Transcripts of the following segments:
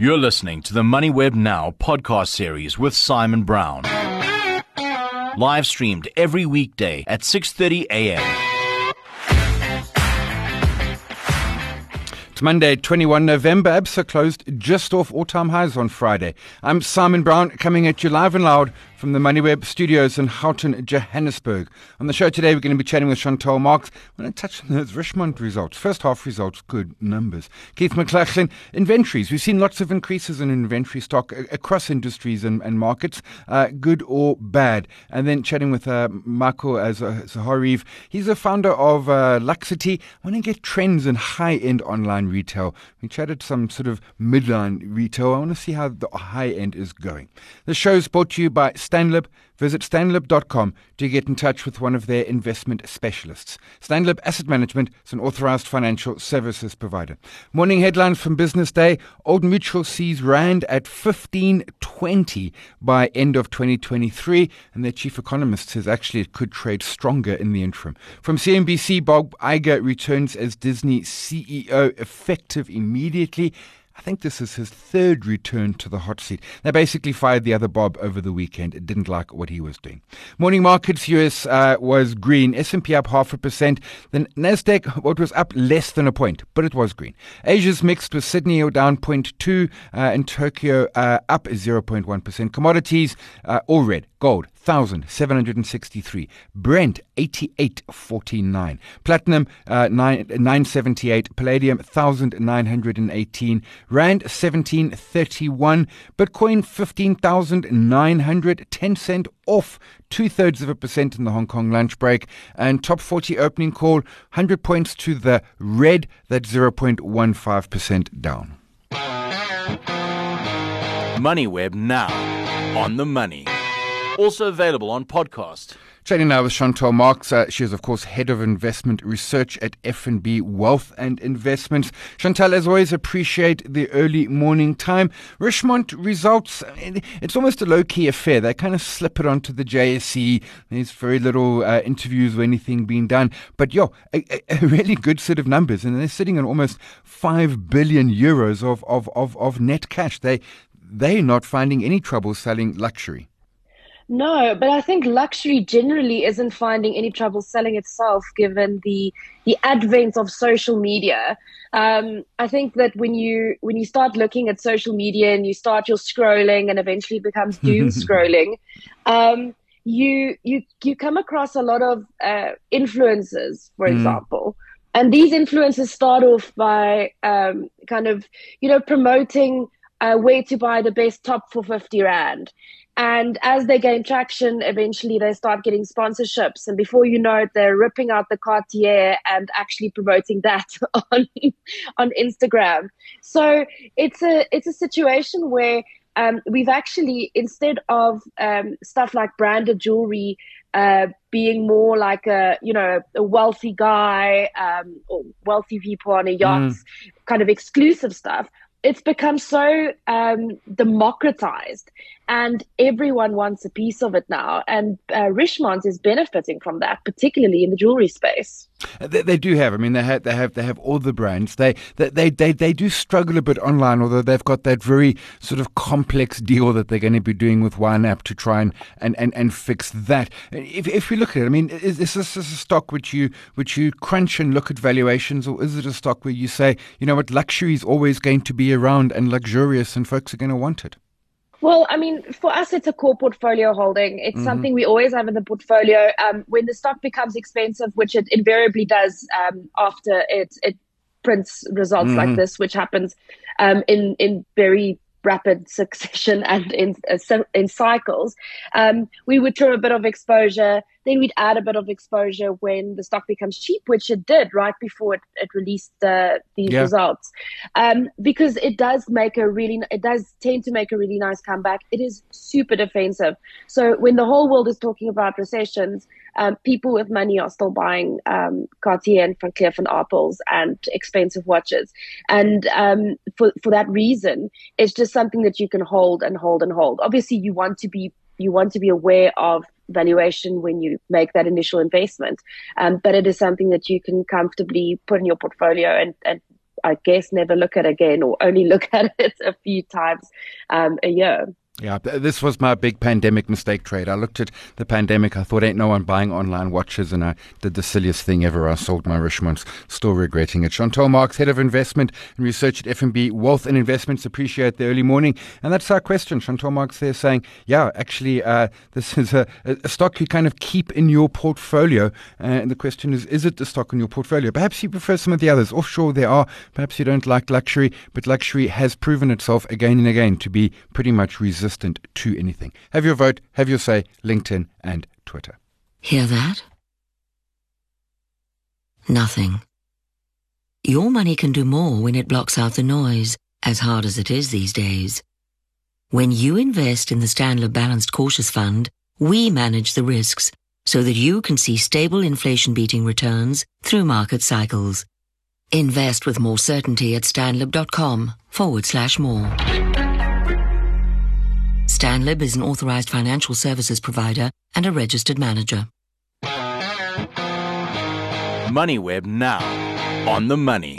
You're listening to the MoneyWeb Now podcast series with Simon Brown. Live streamed every weekday at 6:30 a.m. It's Monday, 21 November. ABSA closed just off all-time highs on Friday. I'm Simon Brown, coming at you live and loud from the MoneyWeb studios in Houghton, Johannesburg. On the show today, we're going to be chatting with Chantal Marx. We're going to touch on those Richemont results. First half results, good numbers. Keith McLachlan, inventories. We've seen lots of increases in inventory stock across industries and, and markets, uh, good or bad. And then chatting with uh, Marco Zaharie. He's the founder of uh, Luxity. I want to get trends in high-end online retail. We chatted some sort of midline retail. I want to see how the high end is going. The show is brought to you by Stanlib. Visit stanlib.com to get in touch with one of their investment specialists. Stanlib Asset Management is an authorized financial services provider. Morning headlines from Business Day. Old Mutual sees Rand at 1520 by end of 2023, and their chief economist says actually it could trade stronger in the interim. From CNBC, Bob Iger returns as Disney CEO effective immediately. I think this is his third return to the hot seat. They basically fired the other Bob over the weekend. It didn't like what he was doing. Morning markets, US uh, was green. S&P up half a percent. Then Nasdaq, what was up less than a point, but it was green. Asia's mixed with Sydney down 0.2 uh, and Tokyo uh, up 0.1%. Commodities uh, all red. Gold 1763 Brent 8849 Platinum uh, 9, 978 Palladium 1918 Rand 1731 Bitcoin 15900 Tencent off two thirds of a percent in the Hong Kong lunch break. And top 40 opening call 100 points to the red that's 0.15% down. MoneyWeb now on the money also available on podcast. Chatting now with Chantal Marx. Uh, she is, of course, head of investment research at FNB Wealth and Investments. Chantal, as always, appreciate the early morning time. Richemont results, it's almost a low-key affair. They kind of slip it onto the JSE. There's very little uh, interviews or anything being done. But, yo, a, a, really good set of numbers. And they're sitting on almost 5 billion euros of, of, of, of net cash. They, they're not finding any trouble selling luxury. No, but I think luxury generally isn't finding any trouble selling itself given the the advent of social media. Um, I think that when you when you start looking at social media and you start your scrolling and eventually becomes doom scrolling, um, you you you come across a lot of uh, influencers, for mm. example. And these influencers start off by um, kind of, you know, promoting uh, where to buy the best top for 50 Rand. And as they gain traction, eventually they start getting sponsorships. And before you know it, they're ripping out the Cartier and actually promoting that on, on Instagram. So it's a, it's a situation where um, we've actually, instead of um, stuff like branded jewelry, uh, being more like a you know a wealthy guy um, or wealthy people on a yacht, mm. kind of exclusive stuff it's become so um, democratized and everyone wants a piece of it now. And uh, is benefiting from that, particularly in the jewelry space. They, they, do have. I mean, they have. They have. They have all the brands. They, they, they, they, do struggle a bit online, although they've got that very sort of complex deal that they're going to be doing with YNAP to try and, and, and, and fix that. If, if we look at it, I mean, is, is this a stock which you which you crunch and look at valuations, or is it a stock where you say, you know what, luxury is always going to be around and luxurious, and folks are going to want it? Well, I mean, for us, it's a core portfolio holding. It's mm-hmm. something we always have in the portfolio. Um, when the stock becomes expensive, which it invariably does um, after it, it prints results mm-hmm. like this, which happens um, in in very rapid succession and in uh, in cycles, um, we would trim a bit of exposure. Then we'd add a bit of exposure when the stock becomes cheap, which it did right before it, it released uh, these yeah. results, um, because it does make a really it does tend to make a really nice comeback. It is super defensive. So when the whole world is talking about recessions, um, people with money are still buying um, Cartier and Van Cleef and Arpels and expensive watches. And um, for, for that reason, it's just something that you can hold and hold and hold. Obviously, you want to be you want to be aware of valuation when you make that initial investment, um, but it is something that you can comfortably put in your portfolio and, and I guess never look at again or only look at it a few times um, a year. Yeah, this was my big pandemic mistake trade. I looked at the pandemic. I thought, ain't no one buying online watches, and I did the silliest thing ever. I sold my Richemonts, still regretting it. Chantal Marx, Head of Investment and Research at FNB Wealth and Investments, appreciate the early morning. And that's our question. Chantal Marx there saying, yeah, actually, uh, this is a, a, stock you kind of keep in your portfolio. Uh, and the question is, is it the stock in your portfolio? Perhaps you prefer some of the others. Offshore, there are. Perhaps you don't like luxury, but luxury has proven itself again and again to be pretty much resistant resistant to anything. Have your vote, have your say, LinkedIn and Twitter. Hear that? Nothing. Your money can do more when it blocks out the noise, as hard as it is these days. When you invest in the Stanlib Balanced Cautious Fund, we manage the risks so that you can see stable inflation beating returns through market cycles. Invest with more certainty at stanlib.com forward slash more. Stanlib is an authorized financial services provider and a registered manager. MoneyWeb now on the money.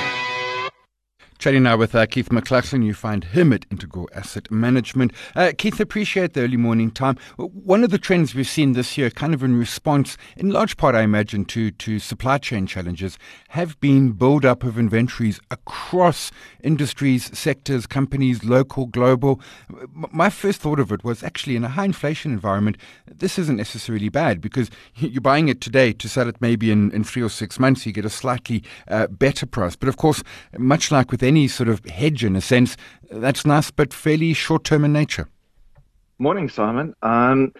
Chatting now with uh, Keith McLachlan. You find him at Integral Asset Management. Uh, Keith, appreciate the early morning time. One of the trends we've seen this year, kind of in response, in large part, I imagine, to, to supply chain challenges, have been build up of inventories across industries, sectors, companies, local, global. My first thought of it was actually in a high inflation environment, this isn't necessarily bad because you're buying it today to sell it maybe in, in three or six months, you get a slightly uh, better price. But of course, much like with any sort of hedge in a sense. That's nice, but fairly short term in nature. Morning, Simon. Um,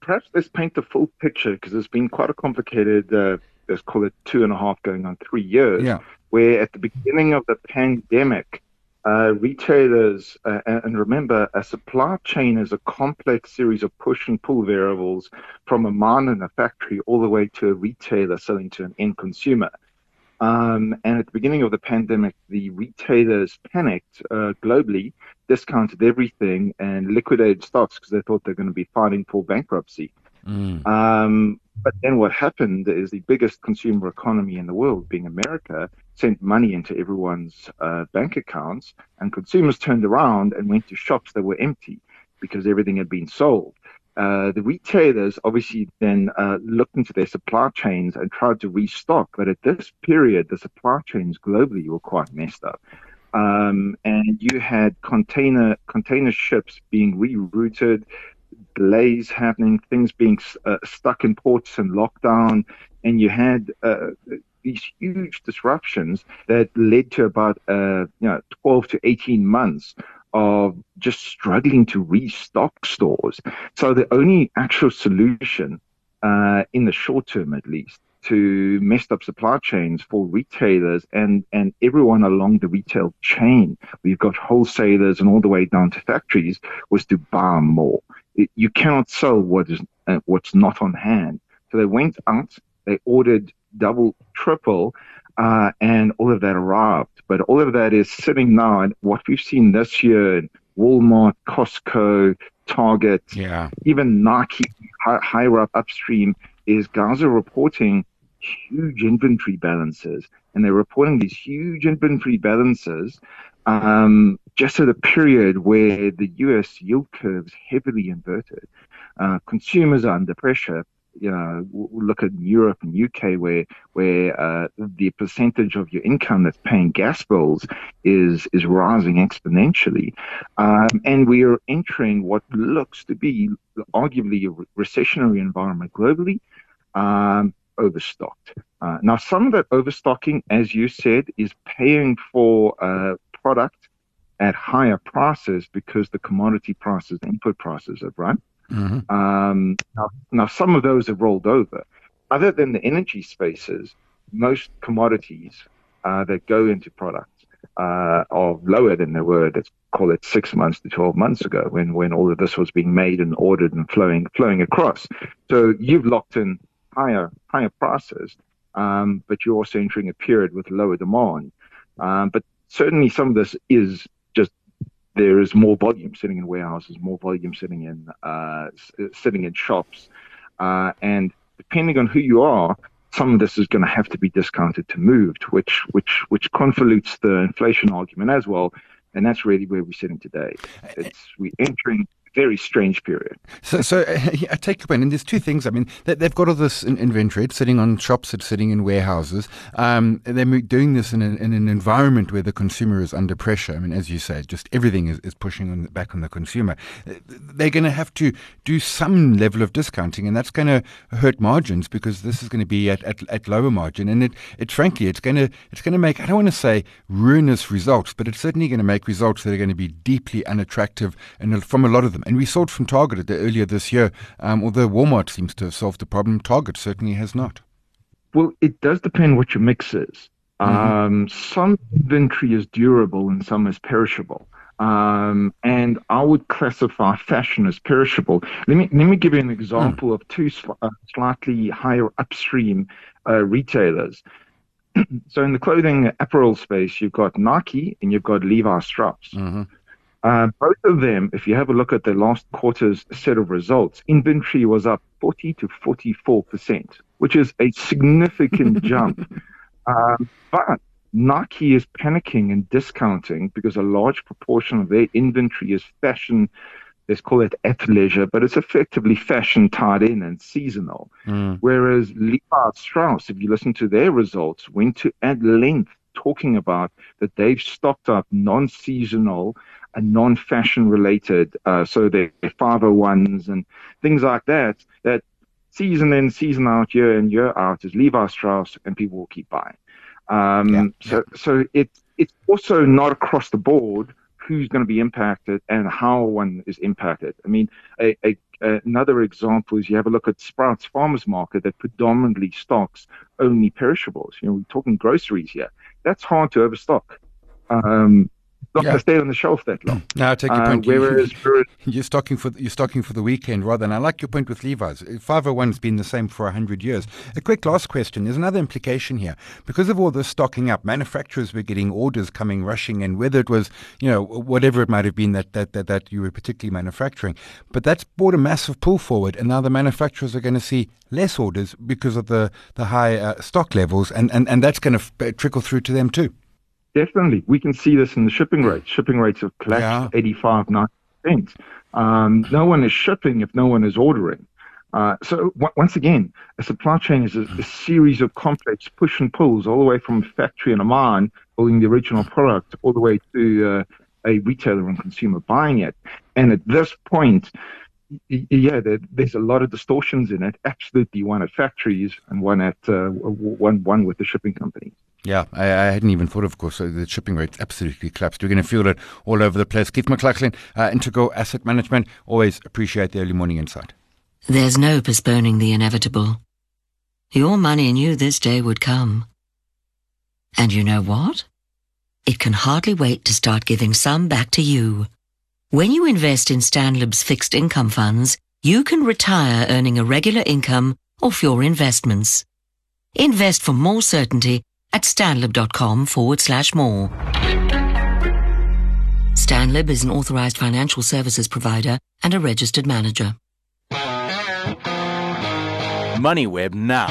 perhaps let's paint the full picture because it's been quite a complicated, uh, let's call it two and a half going on three years, yeah. where at the beginning of the pandemic, uh, retailers, uh, and remember, a supply chain is a complex series of push and pull variables from a mine and a factory all the way to a retailer selling to an end consumer. Um, and at the beginning of the pandemic, the retailers panicked uh, globally, discounted everything, and liquidated stocks because they thought they're going to be filing for bankruptcy. Mm. Um, but then what happened is the biggest consumer economy in the world, being America, sent money into everyone's uh, bank accounts, and consumers turned around and went to shops that were empty because everything had been sold. Uh, the retailers obviously then uh, looked into their supply chains and tried to restock. But at this period, the supply chains globally were quite messed up. Um, and you had container container ships being rerouted, delays happening, things being uh, stuck in ports and lockdown, and you had uh, these huge disruptions that led to about uh, you know 12 to 18 months of just struggling to restock stores. So the only actual solution, uh, in the short term at least, to messed up supply chains for retailers and, and everyone along the retail chain, we've got wholesalers and all the way down to factories, was to buy more. It, you cannot sell what is uh, what's not on hand. So they went out, they ordered double, triple, uh, and all of that arrived. But all of that is sitting now, and what we've seen this year in Walmart, Costco, Target, yeah. even Nike, higher up upstream, is guys are reporting huge inventory balances, and they're reporting these huge inventory balances um, just at a period where the U.S. yield curve is heavily inverted. Uh, consumers are under pressure you know, look at Europe and UK where where uh, the percentage of your income that's paying gas bills is is rising exponentially, um, and we are entering what looks to be arguably a recessionary environment globally. Um, overstocked. Uh, now, some of that overstocking, as you said, is paying for uh, product at higher prices because the commodity prices, the input prices have run. Mm-hmm. Um, now, now, some of those have rolled over. Other than the energy spaces, most commodities uh, that go into products uh, are lower than they were, let's call it six months to 12 months ago when, when all of this was being made and ordered and flowing, flowing across. So you've locked in higher, higher prices, um, but you're also entering a period with lower demand. Um, but certainly some of this is there is more volume sitting in warehouses, more volume sitting in uh, sitting in shops, uh, and depending on who you are, some of this is going to have to be discounted to moved, which which which convolutes the inflation argument as well. And that's really where we're sitting today. It's we're entering very strange period. So, so uh, I take your point, and there's two things. I mean, they, have got all this inventory. It's sitting on shops. It's sitting in warehouses. Um, they're doing this in, in, an environment where the consumer is under pressure. I mean, as you say, just everything is, is pushing on, back on the consumer. They're going to have to do some level of discounting, and that's going to hurt margins because this is going to be at, at, at lower margin. And it, it frankly, it's going to it's going to make I don't want to say ruinous results, but it's certainly going to make results that are going to be deeply unattractive, and from a lot of them. And we saw it from Target earlier this year. Um, although Walmart seems to have solved the problem, Target certainly has not. Well, it does depend what your mix is. Mm-hmm. Um, some inventory is durable and some is perishable. Um, and I would classify fashion as perishable. Let me let me give you an example mm. of two sl- uh, slightly higher upstream uh, retailers. so in the clothing apparel space, you've got Nike and you've got Levi Strauss. Mm-hmm. Uh, both of them, if you have a look at the last quarter's set of results, inventory was up 40 to 44%, which is a significant jump. Um, but Nike is panicking and discounting because a large proportion of their inventory is fashion. Let's call it athleisure, but it's effectively fashion tied in and seasonal. Mm. Whereas Levi Strauss, if you listen to their results, went to at length talking about that they've stocked up non-seasonal and non-fashion related, uh, so they're 501s and things like that, that season in, season out, year in, year out is Levi Strauss and people will keep buying. Um, yeah. So, so it, it's also not across the board who's going to be impacted and how one is impacted. I mean, a, a, another example is you have a look at Sprouts Farmers Market that predominantly stocks only perishables. You know, we're talking groceries here. That's hard to overstock. Um, not yeah. to stay on the shelf that long. No, I take your uh, point. Whereas you, are stocking for you're stocking for the weekend rather. And I like your point with Levi's. 501's been the same for hundred years. A quick last question. There's another implication here because of all this stocking up. Manufacturers were getting orders coming rushing in, whether it was you know whatever it might have been that that that, that you were particularly manufacturing. But that's brought a massive pull forward, and now the manufacturers are going to see less orders because of the the high uh, stock levels, and and and that's going to f- trickle through to them too. Definitely. We can see this in the shipping rates. Shipping rates have collapsed yeah. 85, 90%. Um, no one is shipping if no one is ordering. Uh, so w- once again, a supply chain is a, a, series of complex push and pulls all the way from a factory in mine building the original product all the way to uh, a retailer and consumer buying it. And at this point, yeah, there, there's a lot of distortions in it. Absolutely, one at factories and one at uh, one one with the shipping companies. Yeah, I, I, hadn't even thought, of course, the shipping rates absolutely collapsed. We're going to feel it all over the place. Keith McLachlan, uh, Integral Asset Management, always appreciate the early morning insight. There's no postponing the inevitable. Your money knew this day would come. And you know what? It can hardly wait to start giving some back to you. When you invest in Stanlib's fixed income funds, you can retire earning a regular income off your investments. Invest for more certainty at stanlib.com forward slash more. Stanlib is an authorized financial services provider and a registered manager. MoneyWeb now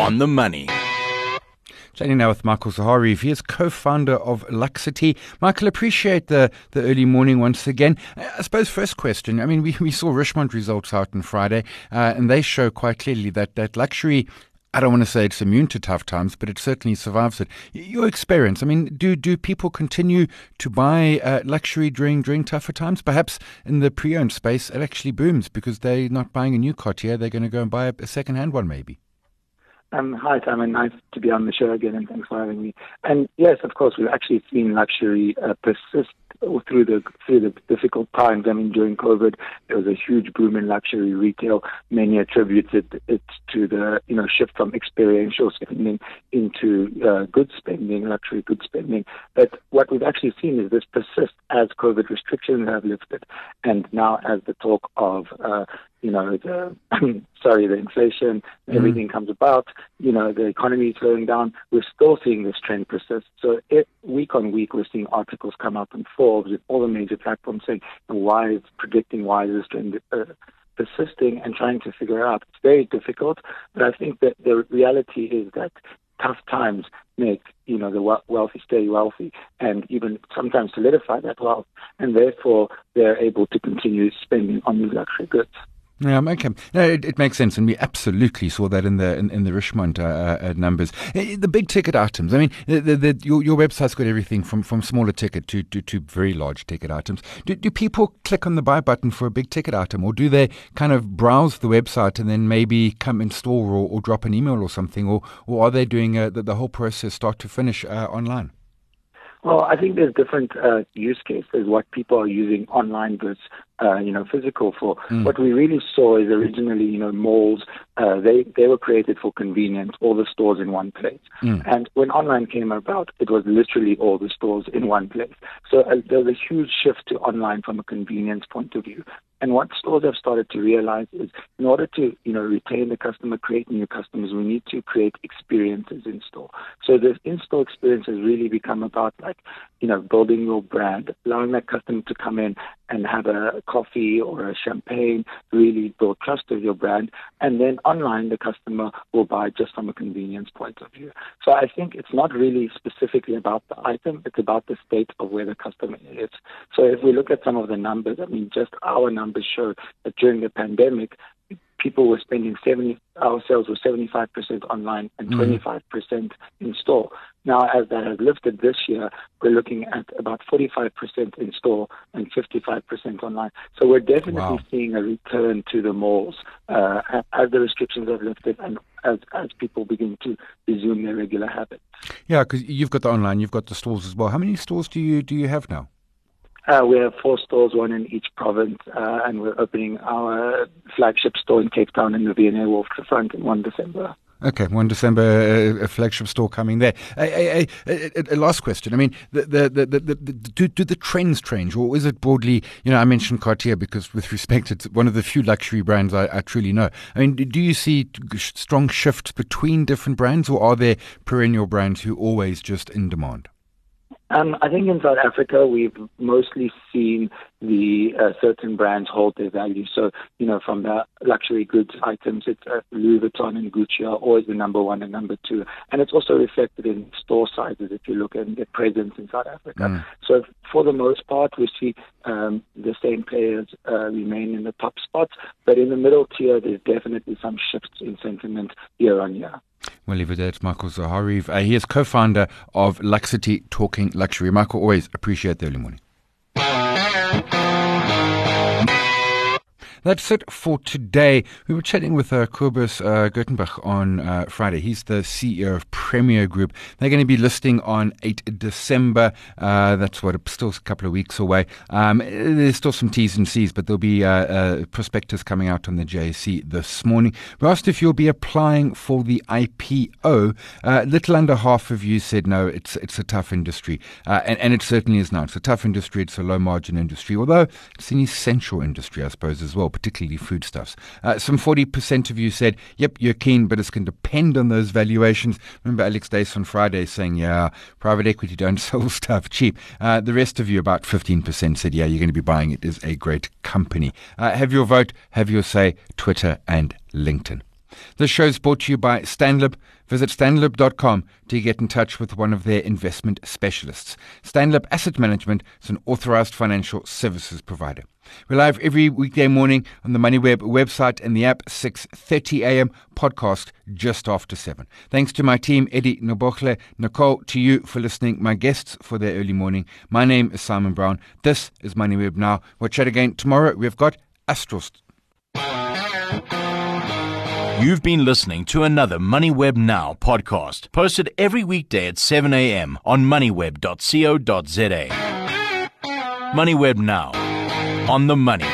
on the money. Chatting now with Michael Zaharie. He is co-founder of Luxity. Michael, appreciate the, the early morning once again. I suppose first question. I mean, we, we saw Richemont results out on Friday, uh, and they show quite clearly that, that luxury I don't want to say it's immune to tough times, but it certainly survives it. Your experience, I mean, do do people continue to buy uh, luxury during during tougher times? Perhaps in the pre-owned space, it actually booms because they're not buying a new Cartier; they're going to go and buy a, a second-hand one, maybe. Um, hi, Simon. And nice to be on the show again, and thanks for having me. And yes, of course, we've actually seen luxury uh, persist through the through the difficult times. I mean, during COVID, there was a huge boom in luxury retail. Many attributed it to the you know shift from experiential spending into uh, good spending, luxury good spending. But what we've actually seen is this persists as COVID restrictions have lifted, and now as the talk of uh, you know, the, sorry, the inflation, mm-hmm. everything comes about, you know, the economy is slowing down, we're still seeing this trend persist. So it, week on week, we're seeing articles come out in Forbes with all the major platforms saying why it's predicting why is this trend uh, persisting and trying to figure out. It's very difficult, but I think that the reality is that tough times make you know the wealthy stay wealthy and even sometimes solidify that wealth, and therefore they're able to continue spending on these luxury goods. Yeah, okay. No, it, it, makes sense, and we absolutely saw that in the in, in the Richemont uh, uh, numbers. Uh, the big ticket items. I mean, the, the, the, your your website's got everything from, from smaller ticket to, to, to very large ticket items. Do, do people click on the buy button for a big ticket item, or do they kind of browse the website and then maybe come in store or, or drop an email or something, or or are they doing uh, the, the whole process start to finish uh, online? Well, I think there's different uh, use cases. What people are using online goods, uh, you know, physical for. Mm. What we really saw is originally, you know, malls. Uh, they they were created for convenience, all the stores in one place. Mm. And when online came about, it was literally all the stores in one place. So uh, there was a huge shift to online from a convenience point of view. And what stores have started to realize is in order to, you know, retain the customer, create new customers, we need to create experiences in store. So the in-store experience has really become about like, you know, building your brand, allowing that customer to come in and have a coffee or a champagne, really build trust of your brand. And then online, the customer will buy just from a convenience point of view. So I think it's not really specifically about the item, it's about the state of where the customer is. So if we look at some of the numbers, I mean, just our numbers show that during the pandemic, people were spending 70, our sales were 75% online and 25% mm. in store. Now, as that has lifted this year, we're looking at about 45% in store and 55% online. So we're definitely wow. seeing a return to the malls uh, as the restrictions have lifted and as, as people begin to resume their regular habits. Yeah, because you've got the online, you've got the stores as well. How many stores do you do you have now? Uh, we have four stores, one in each province, uh, and we're opening our flagship store in Cape Town in the V&A Waterfront in 1 December. Okay, 1 December, uh, a flagship store coming there. A, a, a, last question. I mean, the, the, the, the, do, do the trends change, or is it broadly, you know, I mentioned Cartier because with respect, it's one of the few luxury brands I, I truly know. I mean, do you see strong shifts between different brands, or are there perennial brands who always just in demand? Um, I think in South Africa, we've mostly seen the uh, certain brands hold their value. So, you know, from the luxury goods items, it's uh, Louis Vuitton and Gucci are always the number one and number two. And it's also reflected in store sizes if you look at their presence in South Africa. Mm. So, for the most part, we see um, the same players uh, remain in the top spots. But in the middle tier, there's definitely some shifts in sentiment year on year. We'll leave it at Michael Zaharie. Uh, he is co-founder of Luxity Talking Luxury. Michael, always appreciate the early morning. That's it for today. We were chatting with uh, Kobus uh, Gertenbach on uh, Friday. He's the CEO of Premier Group. They're going to be listing on 8 December. Uh, that's what, still a couple of weeks away. Um, there's still some T's and C's, but there'll be uh, uh, prospectus coming out on the JSE this morning. We asked if you'll be applying for the IPO. Uh, little under half of you said no, it's, it's a tough industry. and, and it certainly is now. It's a tough industry. It's a low margin industry, although it's an essential industry, I suppose, as well particularly foodstuffs. Uh, some 40% of you said, yep, you're keen, but it's going to depend on those valuations. Remember Alex Dace on Friday saying, yeah, private equity don't sell stuff cheap. Uh, the rest of you, about 15%, said, yeah, you're going to be buying it. as a great company. Uh, have your vote, have your say, Twitter and LinkedIn. This show is brought to you by Stanlib. Visit stanlib.com to get in touch with one of their investment specialists. Stanlib Asset Management is an authorized financial services provider. We're live every weekday morning on the MoneyWeb website and the app, 6.30 a.m. podcast just after 7. Thanks to my team, Eddie Nobochle, Nicole, to you for listening, my guests for their early morning. My name is Simon Brown. This is MoneyWeb Now. We'll chat again tomorrow. We've got Astros. You've been listening to another MoneyWeb Now podcast, posted every weekday at 7 a.m. on moneyweb.co.za. MoneyWeb Now, on the money.